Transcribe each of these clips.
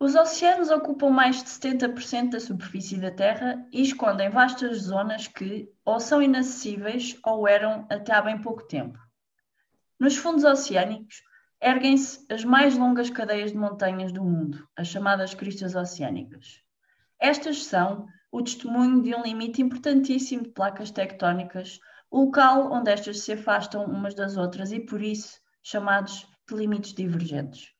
Os oceanos ocupam mais de 70% da superfície da Terra e escondem vastas zonas que ou são inacessíveis ou eram até há bem pouco tempo. Nos fundos oceânicos erguem-se as mais longas cadeias de montanhas do mundo, as chamadas cristas oceânicas. Estas são o testemunho de um limite importantíssimo de placas tectónicas, o local onde estas se afastam umas das outras e, por isso, chamados de limites divergentes.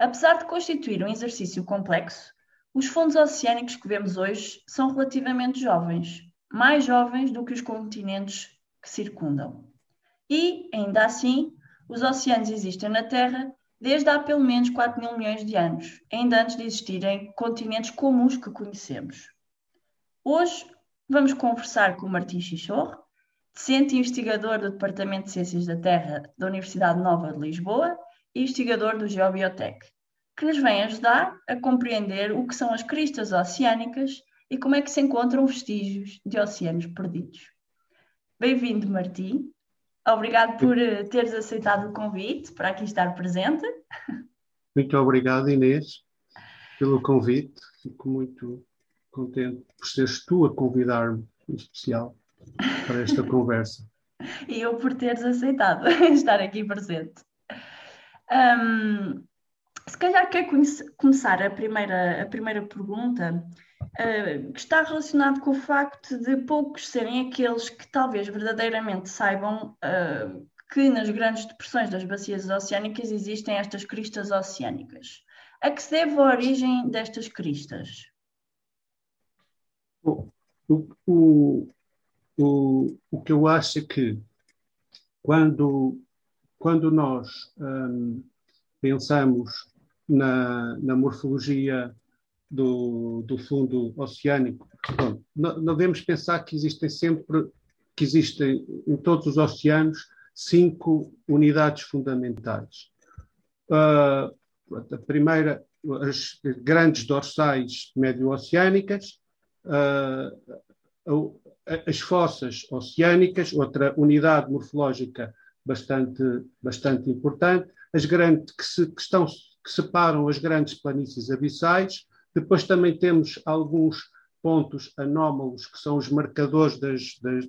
Apesar de constituir um exercício complexo, os fundos oceânicos que vemos hoje são relativamente jovens, mais jovens do que os continentes que circundam. E, ainda assim, os oceanos existem na Terra desde há pelo menos 4 mil milhões de anos, ainda antes de existirem continentes comuns que conhecemos. Hoje vamos conversar com Martim Chichorro, docente investigador do Departamento de Ciências da Terra da Universidade Nova de Lisboa investigador do Geobiotech, que nos vem ajudar a compreender o que são as cristas oceânicas e como é que se encontram vestígios de oceanos perdidos. Bem-vindo, Martim. Obrigado por eh, teres aceitado o convite para aqui estar presente. Muito obrigado, Inês, pelo convite. Fico muito contente por seres tu a convidar-me, em especial, para esta conversa. e eu por teres aceitado estar aqui presente. Um, se calhar quer começar a primeira, a primeira pergunta, uh, que está relacionado com o facto de poucos serem aqueles que talvez verdadeiramente saibam uh, que nas grandes depressões das bacias oceânicas existem estas cristas oceânicas. A que se deve a origem destas cristas? O, o, o, o que eu acho é que quando quando nós um, pensamos na, na morfologia do, do, fundo oceânico, bom, não, devemos pensar que existem sempre, que existem em todos os oceanos cinco unidades fundamentais. Uh, a primeira, as grandes dorsais médio-oceânicas, uh, as fossas oceânicas, outra unidade morfológica bastante, bastante importante, as grandes que, se, que, estão, que separam as grandes planícies abissais. Depois também temos alguns pontos anómalos que são os marcadores das, das,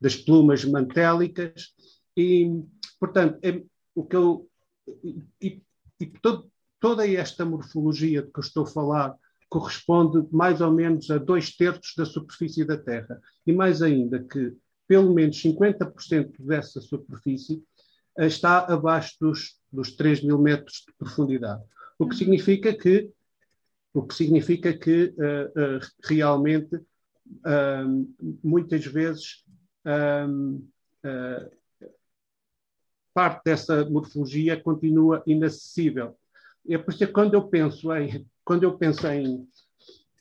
das, plumas mantélicas. E, portanto, é, o que eu e, e todo, toda esta morfologia de que eu estou a falar corresponde mais ou menos a dois terços da superfície da Terra. E mais ainda que pelo menos 50% dessa superfície eh, está abaixo dos, dos 3 mil metros de profundidade. O que uhum. significa que, o que, significa que uh, uh, realmente uh, muitas vezes parte dessa morfologia continua inacessível. É por isso que quando eu penso em, quando eu penso em,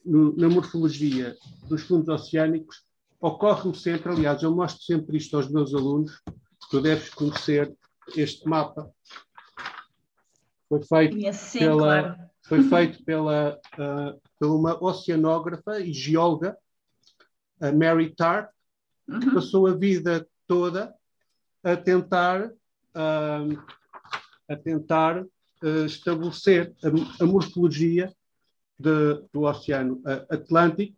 no, na morfologia dos fundos oceânicos, ocorre-me sempre, aliás, eu mostro sempre isto aos meus alunos, tu deves conhecer este mapa. Foi feito, sim, pela, claro. foi feito pela, uh, pela uma oceanógrafa e geóloga, a Mary Tart, uhum. que passou a vida toda a tentar, uh, a tentar uh, estabelecer a, a morfologia de, do Oceano Atlântico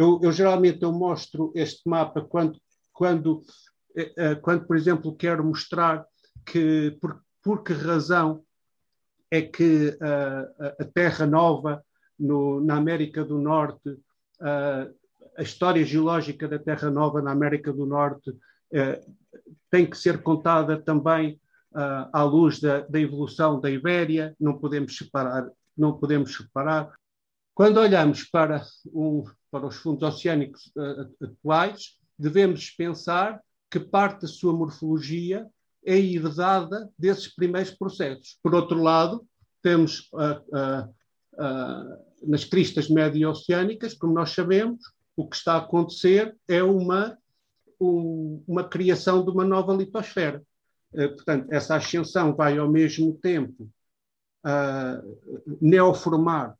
eu, eu, geralmente eu mostro este mapa quando, quando, eh, eh, quando por exemplo, quero mostrar que por, por que razão é que uh, a Terra Nova no, na América do Norte, uh, a história geológica da Terra Nova na América do Norte uh, tem que ser contada também à luz da, da, evolução da Ibéria, não podemos separar, não podemos separar. Quando olhamos para um, para os fundos oceânicos uh, atuais, devemos pensar que parte da sua morfologia é herdada desses primeiros processos. Por outro lado, temos uh, uh, nas cristas médio-oceânicas, como nós sabemos, o que está a acontecer é uma, um, uma criação de uma nova litosfera. portanto, essa ascensão vai ao mesmo tempo neoformar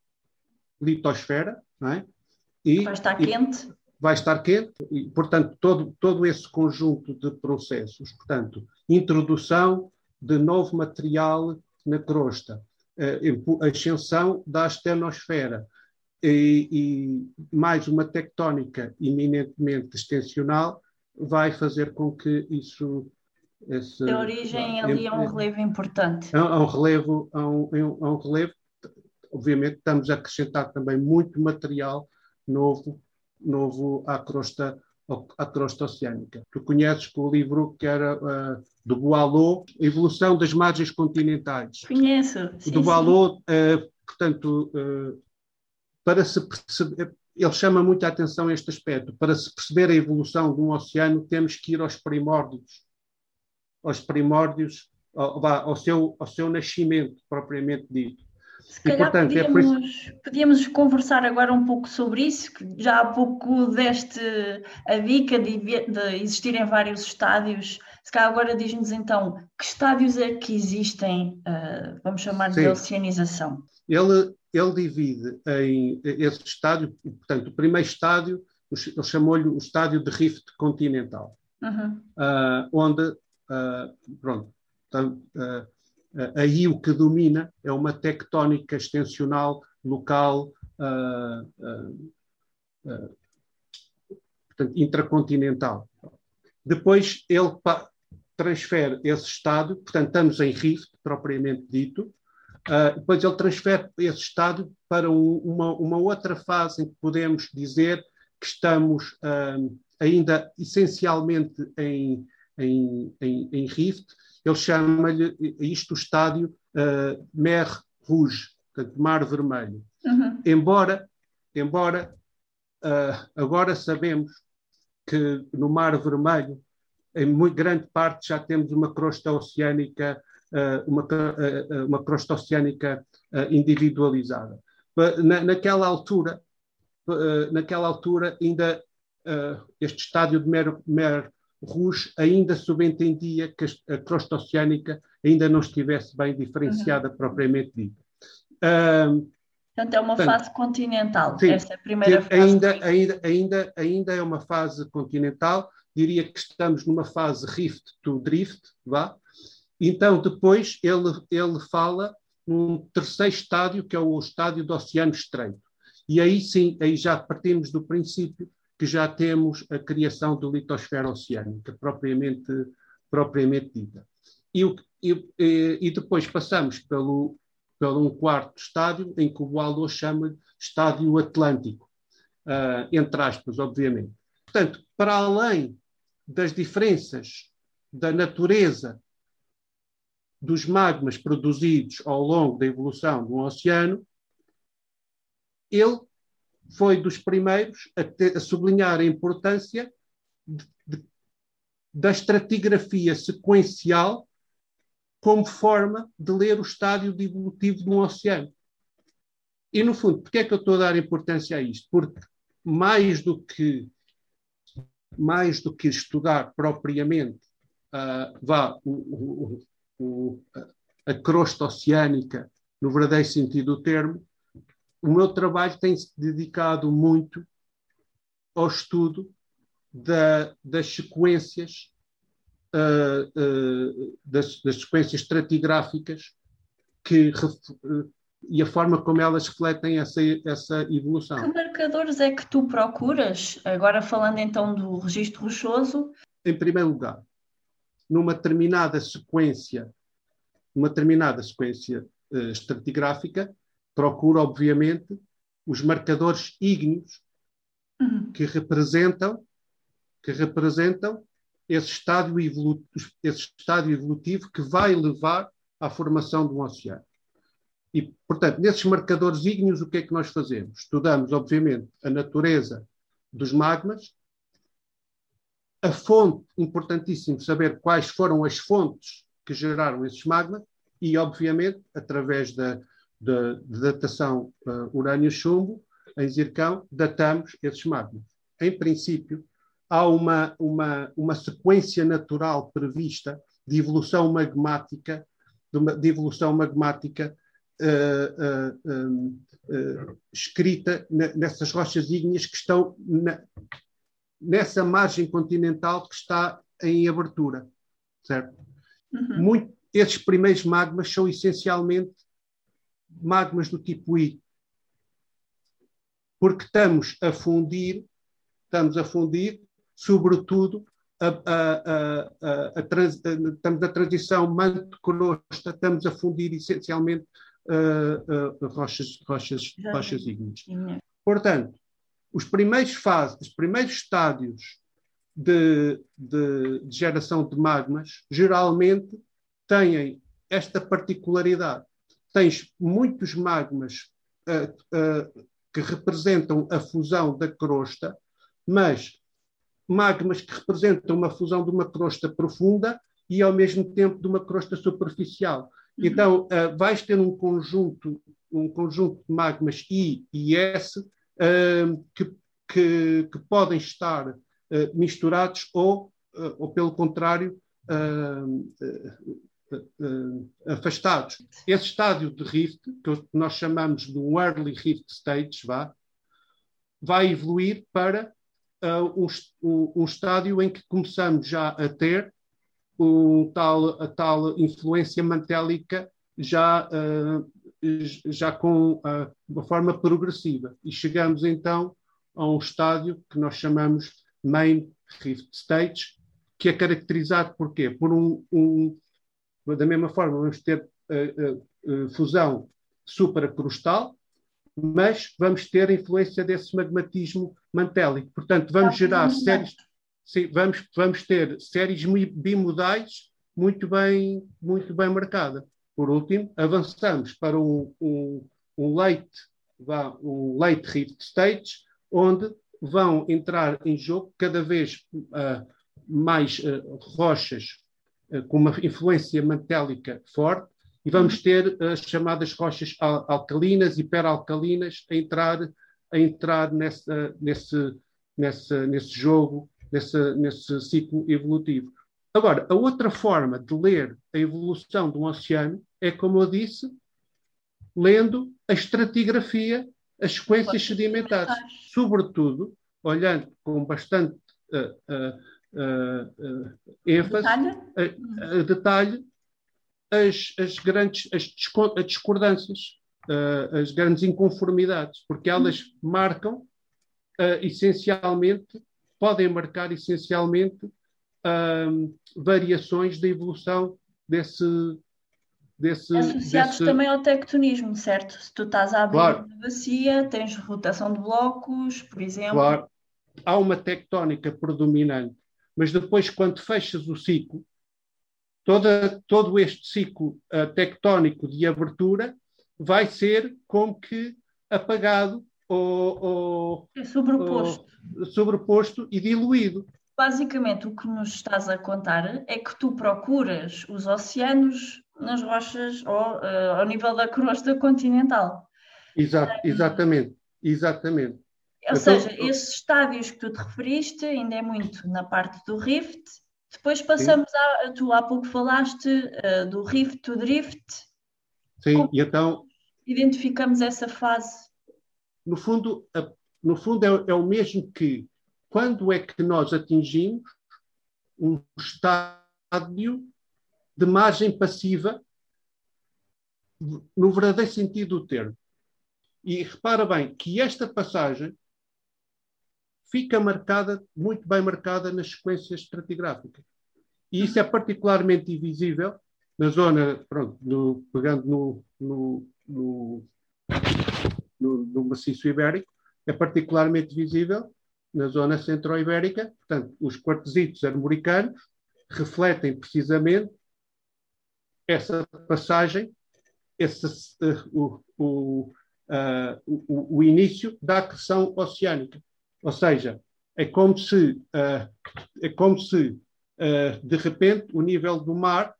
litosfera, não é? E, vai estar quente. Vai estar quente e, portanto, todo, todo esse conjunto de processos, portanto, introdução de novo material na crosta, a ascensão da astenosfera e, e, mais uma tectónica eminentemente extensional vai fazer com que isso esse, a origem ali é um relevo importante. É um relevo, é um, é um relevo. Obviamente, estamos a acrescentar também muito material novo, novo à crosta, à crosta oceânica. Tu conheces o livro que era uh, do Boileau, Evolução das Margens Continentais. Conheço. Sim, do Boileau, uh, portanto, uh, para se perceber, ele chama muito a atenção a este aspecto. Para se perceber a evolução de um oceano, temos que ir aos primórdios aos primórdios, ao, ao, seu, ao seu nascimento, propriamente dito. Se calhar e, portanto, podíamos, é isso... podíamos conversar agora um pouco sobre isso, que já há pouco deste a dica de, de existirem vários estádios. Se calhar agora diz-nos então que estádios é que existem, uh, vamos chamar Sim. de oceanização. Ele, ele divide em esse estádio, portanto, o primeiro estádio, ele chamou-lhe o estádio de rift continental, uhum. uh, onde Uh, pronto. Então, aí o que domina é uma tectónica extensional local portanto, intracontinental. Depois ele transfere esse estado, portanto, estamos em rift, propriamente dito, Uh, depois ele transfere esse estado para um, uma, uma, outra fase em que podemos dizer que estamos uh, ainda essencialmente em, em, em, em Rift, ele chama-lhe isto o estádio uh, Mer Rouge, portanto, Mar Vermelho. Uhum. Embora, embora uh, agora sabemos que no Mar Vermelho, em muito grande parte, já temos uma crosta oceânica, uh, uma, uh, uma crosta oceânica individualizada. Na, naquela altura, naquela altura ainda este estádio de Mer, Mer Rouge ainda subentendia que a crosta oceânica ainda não estivesse bem diferenciada uhum. propriamente dita. Um, Portanto, é uma portanto, fase continental. Sim, Esta é a primeira fase. Ainda, ainda, ainda, ainda é uma fase continental. Diria que estamos numa fase rift to drift, vá. Então, depois, ele, ele fala num terceiro estádio, que é o estádio do Oceano Estreito. E aí sim, aí já partimos do princípio que já temos a criação do litosfera oceânica, propriamente, propriamente dita. E, e, e depois passamos pelo, pelo um quarto estádio, em que o Boileau chama estádio atlântico, uh, entre aspas, obviamente. Portanto, para além das diferenças da natureza dos magmas produzidos ao longo da evolução do oceano, ele foi dos primeiros a, a sublinhar a importância de, de, da estratigrafia sequencial como forma de ler o estádio evolutivo de um oceano. E, no fundo, por que é que eu estou a dar importância a isto? Porque mais do que, mais do que estudar propriamente uh, vá, o, o, o, a crosta oceânica no verdadeiro sentido do termo, o meu trabalho tem-se dedicado muito ao estudo da, das sequências uh, uh, das, das, sequências estratigráficas que, uh, e a forma como elas refletem essa, essa evolução. Que marcadores é que tu procuras? Agora falando então do registro rochoso. Em primeiro lugar, numa determinada sequência, uma determinada sequência estratigráfica, procura, obviamente, os marcadores ígneos uhum. que representam que representam esse estádio, evolutivo, esse estádio evolutivo que vai levar à formação de um oceano. E, portanto, nesses marcadores ígneos, o que é que nós fazemos? Estudamos, obviamente, a natureza dos magmas, a fonte, importantíssimo saber quais foram as fontes que geraram esses magmas, e, obviamente, através da, de, de datação uh, urânio-chumbo, em zircão, datamos esses magmas. Em princípio, há uma, uma, uma sequência natural prevista de evolução magmática, de, uma, de evolução magmática uh, uh, uh, escrita nessas rochas ígneas que estão na, nessa margem continental que está em abertura, certo? Uhum. Muito, esses primeiros magmas são essencialmente magmas do tipo I, porque estamos a fundir, estamos a fundir, sobretudo, a, a, a, trans, estamos na transição manto-crosta, estamos a fundir essencialmente uh, uh, rochas, rochas, rochas ígneas. Portanto, os primeiros fases, os primeiros estádios de, de, de geração de magmas, geralmente têm esta particularidade. Tens muitos magmas uh, uh, que representam a fusão da crosta, mas magmas que representam uma fusão de uma crosta profunda e ao mesmo tempo de uma crosta superficial. Uhum. Então, uh, vais ter um conjunto, um conjunto de magmas I e S que, que, que, podem estar misturados ou, ou, pelo contrário, afastados. Esse estádio de rift, que nós chamamos de um early rift stage, vá, vai evoluir para um, um, um estádio em que começamos já a ter um tal, a tal influência mantélica já, uh, já com uh, uma forma progressiva. E chegamos então a um estádio que nós chamamos Main Rift Stage, que é caracterizado por quê? Por um, um da mesma forma, vamos ter uh, fusão supracrustal, mas vamos ter influência desse magmatismo mantélico. Portanto, vamos gerar séries sim, vamos, vamos ter séries bimodais muito bem, muito bem marcadas. Por último, avançamos para um, um, um late, um late rift stage, onde vão entrar em jogo cada vez uh, mais uh, rochas uh, com uma influência mantélica forte e vamos uhum. ter as chamadas rochas al alcalinas e peralcalinas a entrar, a entrar nessa, nesse, nessa, nesse jogo nesse, nesse ciclo evolutivo. Agora, a outra forma de ler a evolução do oceano é, como eu disse, lendo a estratigrafia, as sequências sedimentares, sobretudo, olhando com bastante uh, uh, uh, ênfase, a, a, detalhe, as, as grandes as, as discordâncias, as grandes inconformidades, porque elas marcam essencialmente podem marcar essencialmente um, variações da evolução desse. desse Associados desse... também ao tectonismo, certo? Se tu estás a abrir claro. uma bacia, tens rotação de blocos, por exemplo. Claro. Há uma tectónica predominante, mas depois, quando fechas o ciclo, toda, todo este ciclo uh, tectónico de abertura vai ser como que apagado ou, ou, é sobreposto. Ou, sobreposto e diluído. Basicamente, o que nos estás a contar é que tu procuras os oceanos nas rochas ou uh, ao nível da crosta continental. Exato, exatamente, exatamente. Ou então, seja, esses estádios que tu te referiste ainda é muito na parte do rift. Depois passamos a. Tu há pouco falaste uh, do rift to drift. Sim, Como e então. Identificamos essa fase no fundo, a, no fundo é, é, o mesmo que quando é que nós atingimos um estádio de margem passiva no verdadeiro sentido do termo. E repara bem que esta passagem fica marcada, muito bem marcada nas sequências estratigráficas. E isso é particularmente visível na zona, pronto, no, pegando no, no, no no, maciço ibérico, é particularmente visível na zona centro-ibérica. Portanto, os quartzitos armoricanos refletem precisamente essa passagem, esse, uh, o, o, uh, o, o, início da acreção oceânica. Ou seja, é como se, uh, é como se de repente, o nível do mar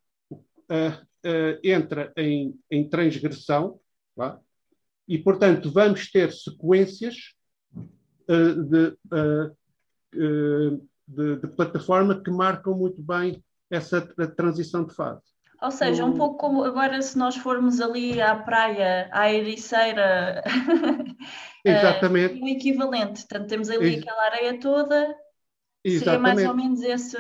entra em, em transgressão, tá? E, portanto, vamos ter sequências uh, de, uh, uh, de, de, plataforma que marcam muito bem essa transição de fase. Ou seja, um pouco como agora se nós formos ali à praia, à Ericeira, Exatamente. um equivalente. Portanto, temos ali Ex aquela areia toda, Exatamente. seria mais ou menos esse,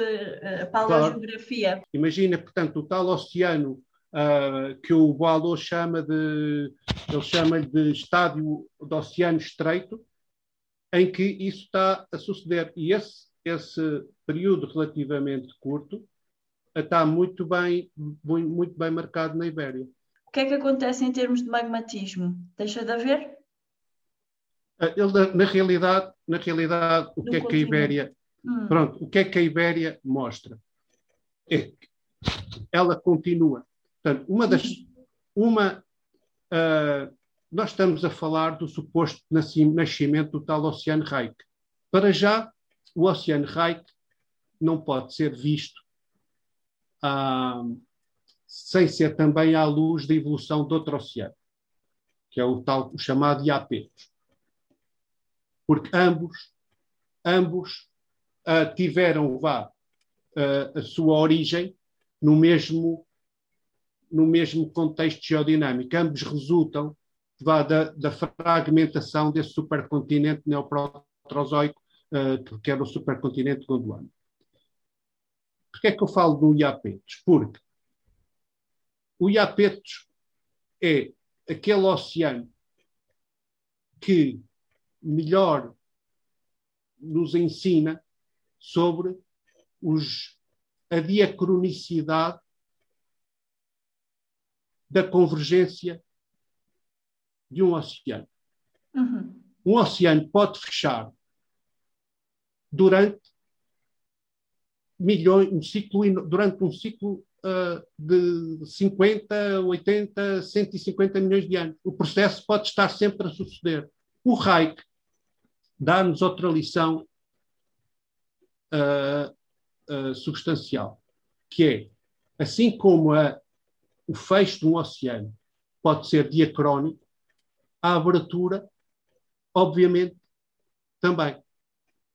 a paleogeografia. Claro. Imagina, portanto, o tal oceano uh, que o Boileau chama de, ele chama de estádio do oceano estreito, em que isso está a suceder. E esse, esse período relativamente curto está muito bem, muito bem marcado na Ibéria. O que é que acontece em termos de magmatismo? Deixa de haver? Ah, ele, na realidade, na realidade o que é que a Ibéria, hum. pronto, o que é que a Ibéria mostra? É que ela continua. Portanto, uma das, uma, uh, nós estamos a falar do suposto nascimento do tal Oceano Reich. Para já, o Oceano Reich não pode ser visto uh, sem ser também à luz da evolução do outro oceano, que é o tal o chamado IAP. Porque ambos, ambos uh, tiveram vá, uh, a sua origem no mesmo, no mesmo contexto geodinâmico. Ambos resultam vá, da, da fragmentação desse supercontinente neoproterozoico, uh, que era o supercontinente gondwana. Porquê é que eu falo do Iapetos? Porque o Iapetos é aquele oceano que melhor nos ensina sobre os, a diacronicidade da convergência de um oceano. Uhum. Um oceano pode fechar durante milhões, um ciclo, durante um ciclo uh, de 50, 80, 150 milhões de anos. O processo pode estar sempre a suceder. O Reich dá-nos outra lição uh, uh, substancial, que é, assim como a, o fecho de um oceano pode ser diacrónico, a abertura, obviamente, também.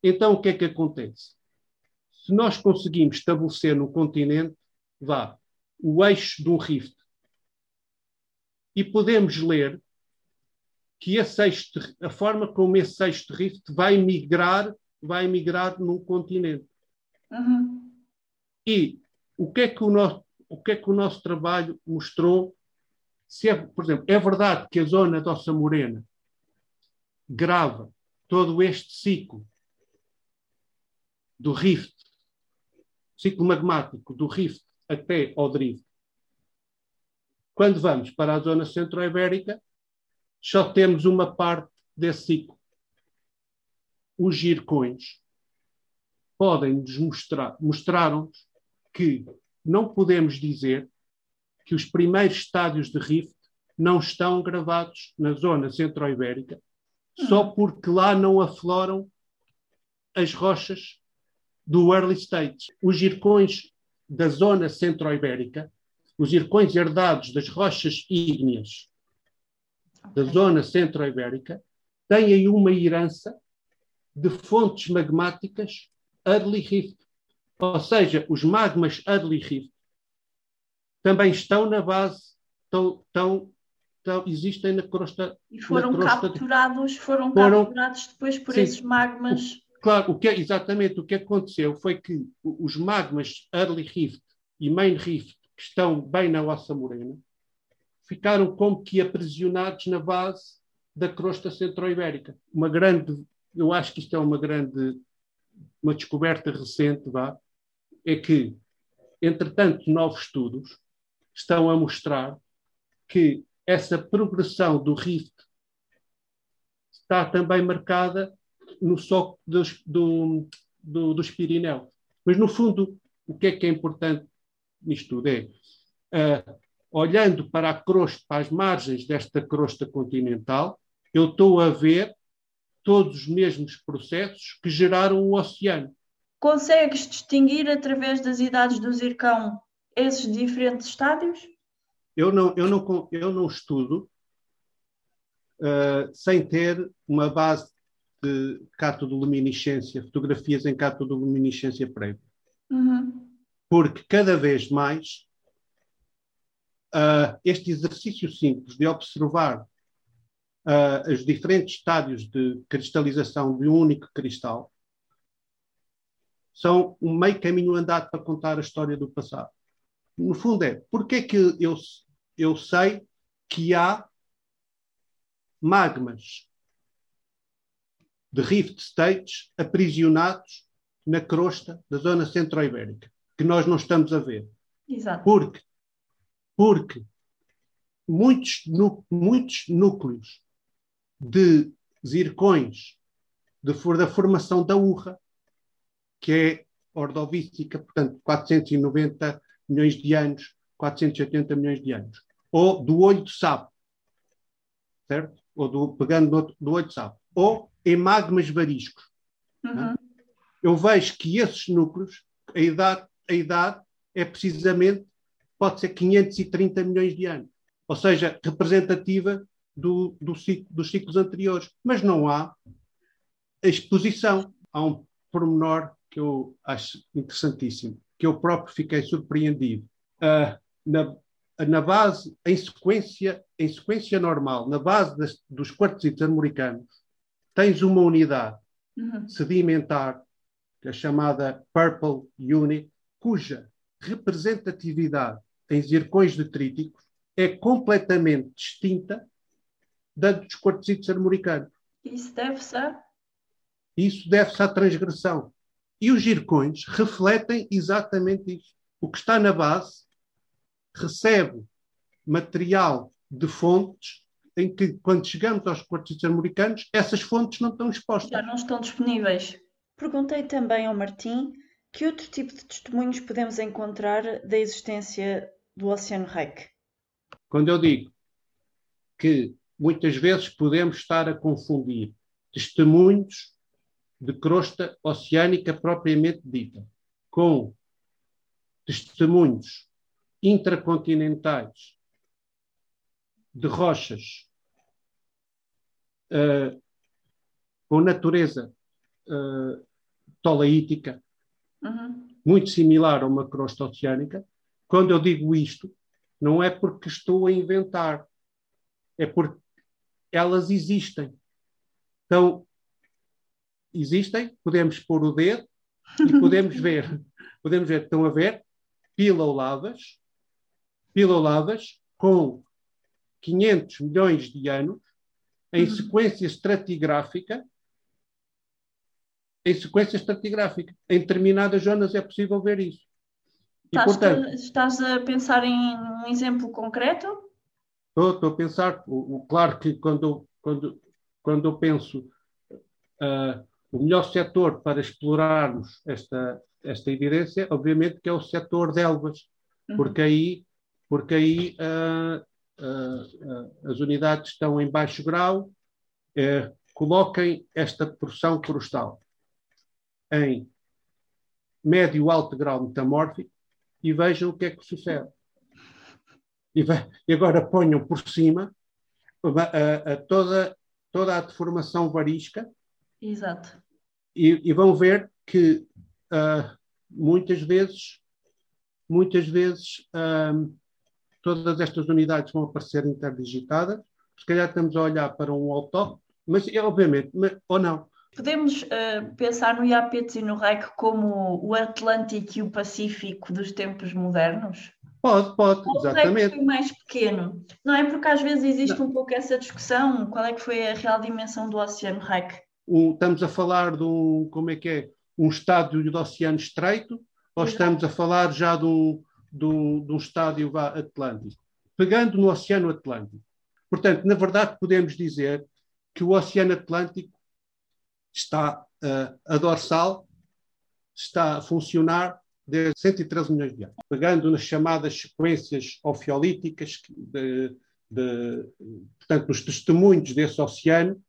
Então, o que é que acontece? Se nós conseguimos estabelecer no continente, vá, o eixo de um rift, e podemos ler que esse eixo, a forma como esse eixo rift vai migrar, vai migrar num continente. Uhum. E o que, é que o nosso, o que é que o nosso trabalho mostrou? Se é, por exemplo, é verdade que a zona da Ossa Morena grava todo este ciclo do rift, ciclo magmático do rift até ao drift. Quando vamos para a zona centro-ibérica, só temos uma parte desse ciclo. Os gircões podem nos mostrar, mostraram-nos que não podemos dizer que os primeiros estádios de rift não estão gravados na zona centro-ibérica só uhum. porque lá não afloram as rochas do early stage. Os ircões da zona centro-ibérica, os ircões herdados das rochas ígneas da zona centro-ibérica, têm aí uma herança de fontes magmáticas early rift. Ou seja, os magmas early rift também estão na base, estão, estão, estão existem na crosta. E foram crosta capturados, de... foram, foram capturados depois por sim, esses magmas. O, claro, o que é, exatamente o que aconteceu foi que os magmas early rift e main rift, que estão bem na ossa morena, ficaram como que aprisionados na base da crosta centro-ibérica. Uma grande, eu acho que isto é uma grande, uma descoberta recente, vá, é que, entretanto, novos estudos estão a mostrar que essa progressão do rift está também marcada no soco dos, do, do, dos Pirineus. Mas, no fundo, o que é que é importante nisto tudo é, uh, olhando para a crosta, para as margens desta crosta continental, eu estou a ver todos os mesmos processos que geraram o oceano. Consegues distinguir através das idades do zircão esses diferentes estádios? Eu não, eu não, eu não estudo uh, sem ter uma base de catodoluminescência, fotografias em catodoluminescência prévia. Uhum. Porque cada vez mais uh, este exercício simples de observar uh, os diferentes estádios de cristalização de um único cristal são um meio caminho andado para contar a história do passado. no fundo é, porque é que eu, eu sei que há magmas de rift states aprisionados na crosta da zona centro-ibérica, que nós não estamos a ver. Exato. Porque, porque muitos, muitos núcleos de zircões de, da formação da urra, que é ordovística, portanto, 490 milhões de anos, 480 milhões de anos. Ou do olho de sapo, certo? Ou do, pegando do, do olho de sapo. Ou em magmas variscos. É? Uhum. Eu vejo que esses núcleos, a idade, a idade é precisamente, pode ser 530 milhões de anos. Ou seja, representativa do, do ciclo, dos ciclos anteriores. Mas não há a exposição. Há um pormenor que eu acho interessantíssimo, que eu próprio fiquei surpreendido. Uh, na, na base, em sequência, em sequência normal, na base das, dos quartzitos americanos, tens uma unidade uhum. sedimentar, que é chamada Purple Unit, cuja representatividade em zircões detríticos é completamente distinta da dos quartzitos armoricanos. Isso deve-se a? Isso deve-se à transgressão. E os zircões refletem exatamente isso. O que está na base recebe material de fontes em que, quando chegamos aos quartzitos armoricanos, essas fontes não estão expostas. Já não estão disponíveis. Perguntei também ao Martim que outro tipo de testemunhos podemos encontrar da existência do Oceano Reich. Quando eu digo que muitas vezes podemos estar a confundir testemunhos de crosta oceânica propriamente dita com testemunhos intracontinentais de rochas uh, com natureza uh, tolaítica, uhum. muito similar a uma crosta oceânica. Quando eu digo isto, não é porque estou a inventar, é porque elas existem. Então, existem, podemos pôr o dedo e podemos ver. Podemos ver, estão a ver, pilolavas, pilolavas com 500 milhões de anos em uhum. sequência estratigráfica em sequência estratigráfica. Em determinadas zonas é possível ver isso. Estás, portanto, estás a pensar em um exemplo concreto? Estou, estou a pensar. O, o, claro que quando, quando, quando eu penso uh, o melhor setor para explorarmos esta, esta evidência, obviamente que é o setor de Elvas, uhum. porque aí, porque aí uh, uh, as unidades estão em baixo grau, eh, coloquem esta porção crustal em médio alto grau metamórfico e vejam o que é que sucede. E, e agora ponham por cima a, a toda, toda a deformação varisca. Exato. E, e vão ver que uh, muitas vezes, muitas vezes, uh, todas estas unidades vão aparecer interdigitadas. Se calhar estamos a olhar para um autóctone, mas obviamente, mas, ou não, Podemos uh, pensar no Iapetes e no REC como o Atlântico e o Pacífico dos tempos modernos? Pode, pode, Ou exatamente. O foi mais pequeno, não é? Porque às vezes existe não. um pouco essa discussão, qual é que foi a real dimensão do Oceano REC? Um, estamos a falar de um, como é que é, um estádio do Oceano Estreito, ou Exato. estamos a falar já um, de um estádio Atlântico? Pegando no Oceano Atlântico. Portanto, na verdade, podemos dizer que o Oceano Atlântico está uh, a dorsal está a funcionar desde 113 milhões de anos. Pegando nas chamadas sequências ofiolíticas, de, de, portanto, nos testemunhos desse oceano,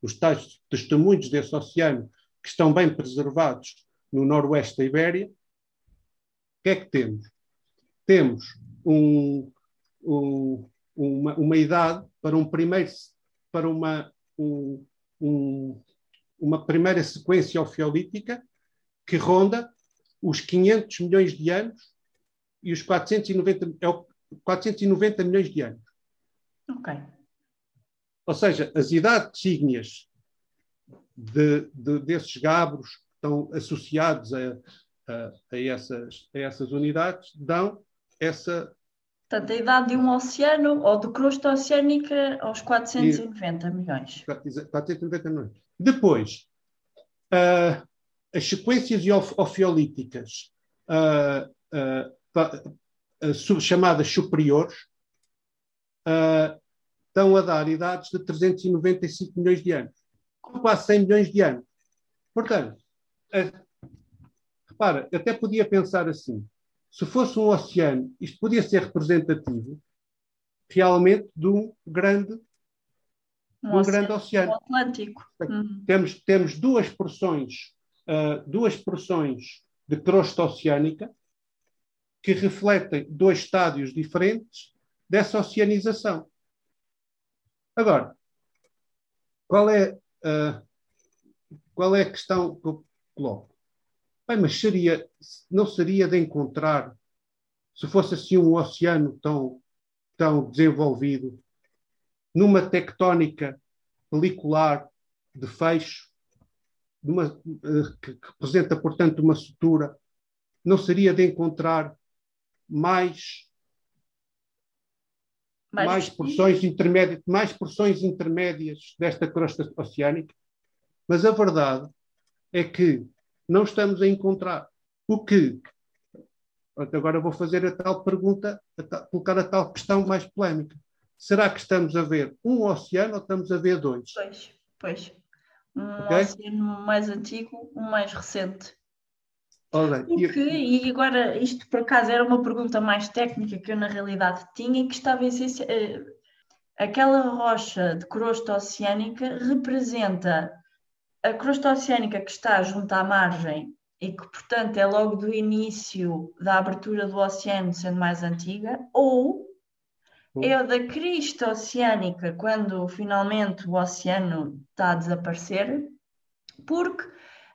os tais testemunhos desse oceano que estão bem preservados no noroeste da Ibéria, o que é que temos? Temos um, um, uma, uma, idade para um primeiro para uma, um, um, uma primeira sequência ofiolítica que ronda os 500 milhões de anos e os 490, 490 é milhões de anos. Ok. Ou seja, as idades ígneas de, de, desses gabros que estão associados a, a, a, essas, a essas unidades dão essa. Portanto, a idade de um oceano ou de crosta oceânica aos 490 e, milhões. 490 milhões. Depois, uh, as sequências ofiolíticas uh, uh, chamadas superiores estão a dar idades de 395 milhões de anos, com quase 100 milhões de anos. Portanto, repara, até podia pensar assim: se fosse um oceano, isto podia ser representativo realmente de um grande, um, um oceano, grande oceano. Atlântico. Uhum. Temos, temos duas porções, uh, duas porções de crosta oceânica que refletem dois estádios diferentes dessa oceanização. Agora, qual é, uh, qual é a questão que eu coloco? Bem, mas seria, não seria de encontrar, se fosse assim um oceano tão, tão desenvolvido, numa tectónica pelicular de fecho, numa, que, que representa, portanto, uma sutura, não seria de encontrar mais mais, mais porções intermédias, mais porções intermédias desta crosta oceânica, mas a verdade é que não estamos a encontrar. O que? Agora vou fazer a tal pergunta, a tal, colocar a tal questão mais polémica. Será que estamos a ver um oceano ou estamos a ver dois? Pois, pois. Um okay? oceano mais antigo, um mais recente. Right. Porque, e agora, isto por acaso era uma pergunta mais técnica que eu na realidade tinha e que estava essencial. Eh, aquela rocha de crosta oceânica representa a crosta oceânica que está junto à margem e que, portanto, é logo do início da abertura do oceano, sendo mais antiga, ou é a da crista oceânica, quando finalmente o oceano está a desaparecer, porque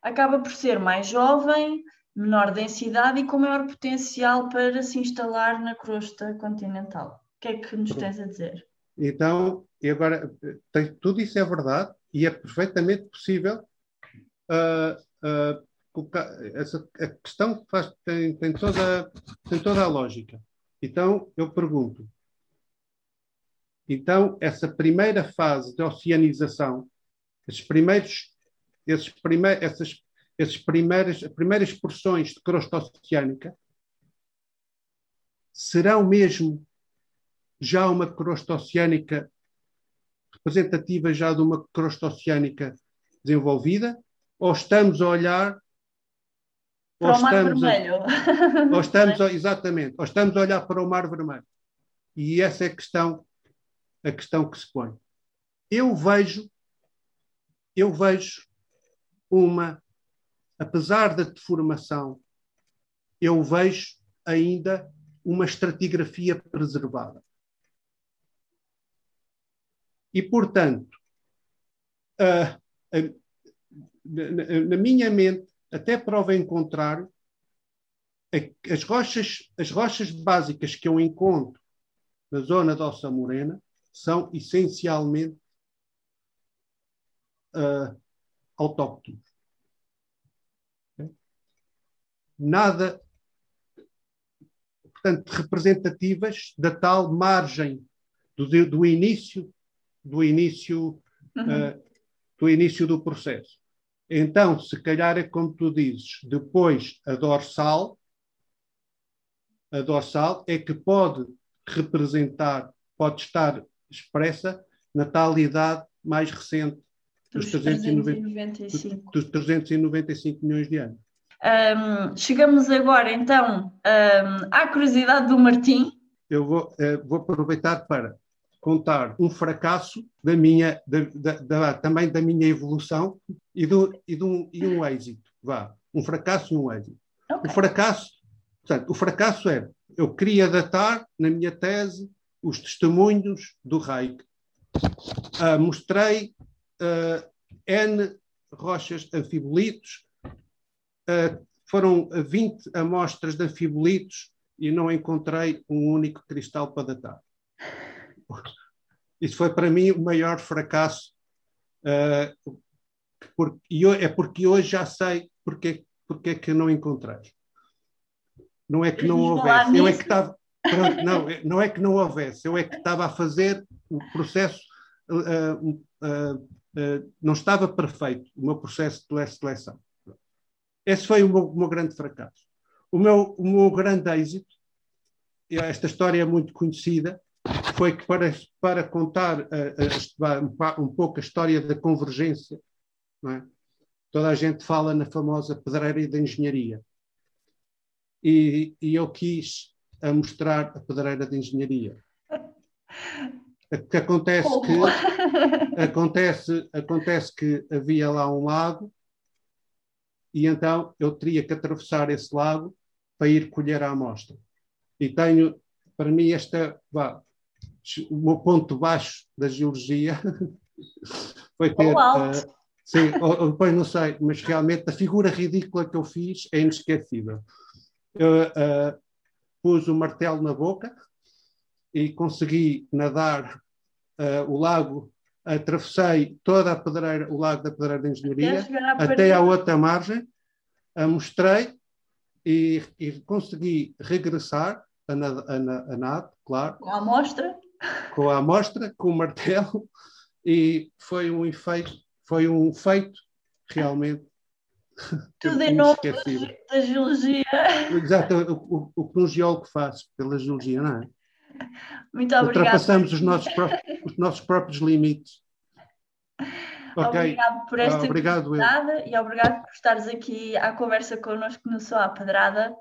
acaba por ser mais jovem, menor densidade e com maior potencial para se instalar na crosta continental. O que é que nos tens a dizer? Então, e agora, tudo isso é verdade, e é perfeitamente possível uh, uh, colocar essa a questão faz, tem, tem, toda, tem toda a lógica. Então, eu pergunto, então, essa primeira fase de oceanização, esses primeiros, esses primeiros, essas esses primeiras, primeiras porções de crosta oceânica serão mesmo já uma crosta oceânica representativa já de uma crosta oceânica desenvolvida? Ou estamos a olhar. Para ou o Mar Vermelho. A, ou estamos a, exatamente, ou estamos a olhar para o Mar Vermelho. E essa é a questão, a questão que se põe. Eu vejo, eu vejo uma, apesar da deformação, eu vejo ainda uma estratigrafia preservada. E, portanto, na, na, minha mente, até prova em contrário, as rochas, as rochas básicas que eu encontro na zona da Ossa Morena são essencialmente uh, autóctones. Nada, portanto, representativas da tal margem do, do início do início, uhum. uh, do início do processo. Então, se calhar é como tu dizes, depois a dorsal, a dorsal é que pode representar, pode estar expressa na tal idade mais recente dos, dos 395. dos 395 milhões de anos. Um, chegamos agora então um, à curiosidade do Martim. Eu vou, uh, vou aproveitar para contar um fracasso da minha, da, da, também da minha evolução e, do, e, de um, e um êxito. Vá, um fracasso e um êxito. Okay. O fracasso, portanto, o fracasso era, eu queria datar na minha tese os testemunhos do Reich. Uh, mostrei uh, N rochas anfibolitos, uh, foram 20 amostras de anfibolitos e não encontrei um único cristal para datar. Isso foi para mim o maior fracasso. Uh, por, e é porque hoje já sei porque, porque é que não encontrei. Não é que não houvesse. Eu é que estava, Pronto, não, não é que não houvesse, eu é que estava a fazer o processo, uh, uh, uh, não estava perfeito o meu processo de seleção. Esse foi o meu, o meu grande fracasso. O meu, o meu grande êxito, esta história é muito conhecida, foi que para, para contar um pouco a história da convergência, é? toda a gente fala na famosa pedreira da engenharia. E, e eu quis a mostrar a pedreira de engenharia. Que acontece que acontece, acontece que havia lá um lago e então eu teria que atravessar esse lago para ir colher a amostra. E tenho, para mim, esta, vá, o meu ponto baixo da geologia foi ter. Uh, sim, ou, depois não sei, mas realmente a figura ridícula que eu fiz é inesquecível. Eu uh, pus o martelo na boca e consegui nadar uh, o lago, atravessei toda a pedreira, o lago da Pedreira de Engenharia, até à outra margem, a mostrei e, e consegui regressar a, a, a, a nado, claro. Com a amostra? Com a amostra, com o martelo, e foi um efeito, foi um feito realmente. Tudo em nome da geologia. Exato, o, o, o que um geólogo faz pela geologia, não é? Muito obrigado. Ultrapassamos os nossos, próprios, os nossos próprios limites. Okay. Obrigado por esta ah, obrigado, e obrigado por estares aqui à conversa connosco no Só à Pedrada.